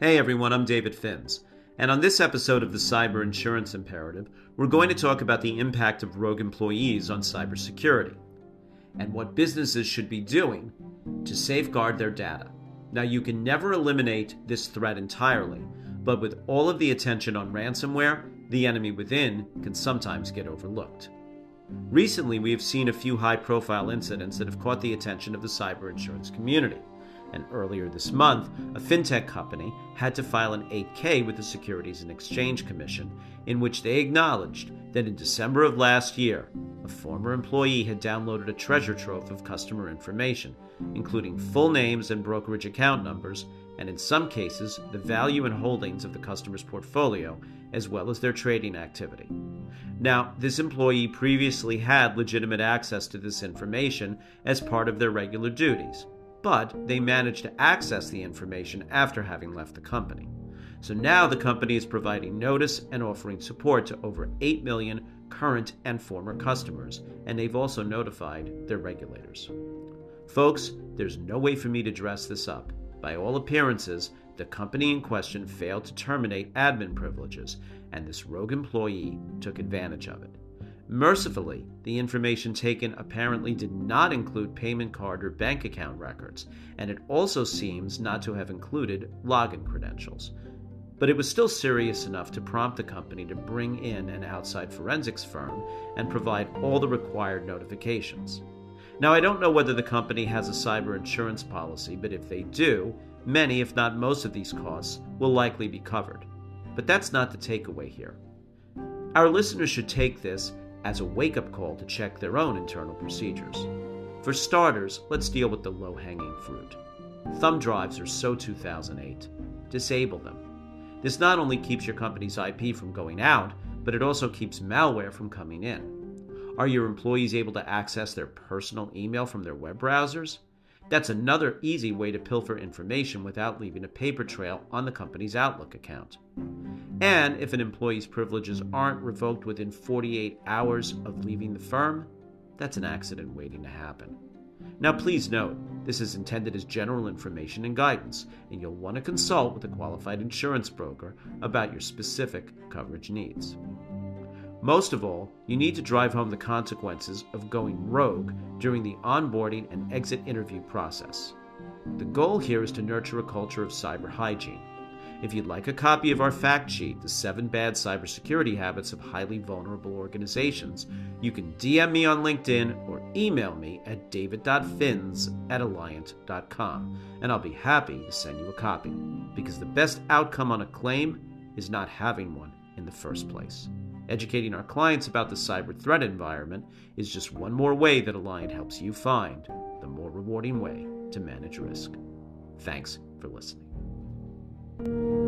Hey everyone, I'm David Finz. And on this episode of the Cyber Insurance Imperative, we're going to talk about the impact of rogue employees on cybersecurity and what businesses should be doing to safeguard their data. Now, you can never eliminate this threat entirely, but with all of the attention on ransomware, the enemy within can sometimes get overlooked. Recently, we have seen a few high profile incidents that have caught the attention of the cyber insurance community. And earlier this month, a fintech company had to file an 8K with the Securities and Exchange Commission, in which they acknowledged that in December of last year, a former employee had downloaded a treasure trove of customer information, including full names and brokerage account numbers, and in some cases, the value and holdings of the customer's portfolio, as well as their trading activity. Now, this employee previously had legitimate access to this information as part of their regular duties but they managed to access the information after having left the company. So now the company is providing notice and offering support to over 8 million current and former customers, and they've also notified their regulators. Folks, there's no way for me to dress this up. By all appearances, the company in question failed to terminate admin privileges, and this rogue employee took advantage of it. Mercifully, the information taken apparently did not include payment card or bank account records, and it also seems not to have included login credentials. But it was still serious enough to prompt the company to bring in an outside forensics firm and provide all the required notifications. Now, I don't know whether the company has a cyber insurance policy, but if they do, many, if not most, of these costs will likely be covered. But that's not the takeaway here. Our listeners should take this as a wake up call to check their own internal procedures. For starters, let's deal with the low hanging fruit. Thumb drives are so 2008. Disable them. This not only keeps your company's IP from going out, but it also keeps malware from coming in. Are your employees able to access their personal email from their web browsers? That's another easy way to pilfer information without leaving a paper trail on the company's Outlook account. And if an employee's privileges aren't revoked within 48 hours of leaving the firm, that's an accident waiting to happen. Now, please note, this is intended as general information and guidance, and you'll want to consult with a qualified insurance broker about your specific coverage needs. Most of all, you need to drive home the consequences of going rogue during the onboarding and exit interview process. The goal here is to nurture a culture of cyber hygiene. If you'd like a copy of our fact sheet, The Seven Bad Cybersecurity Habits of Highly Vulnerable Organizations, you can DM me on LinkedIn or email me at david.finz at alliant.com, and I'll be happy to send you a copy, because the best outcome on a claim is not having one in the first place. Educating our clients about the cyber threat environment is just one more way that Alliant helps you find the more rewarding way to manage risk. Thanks for listening.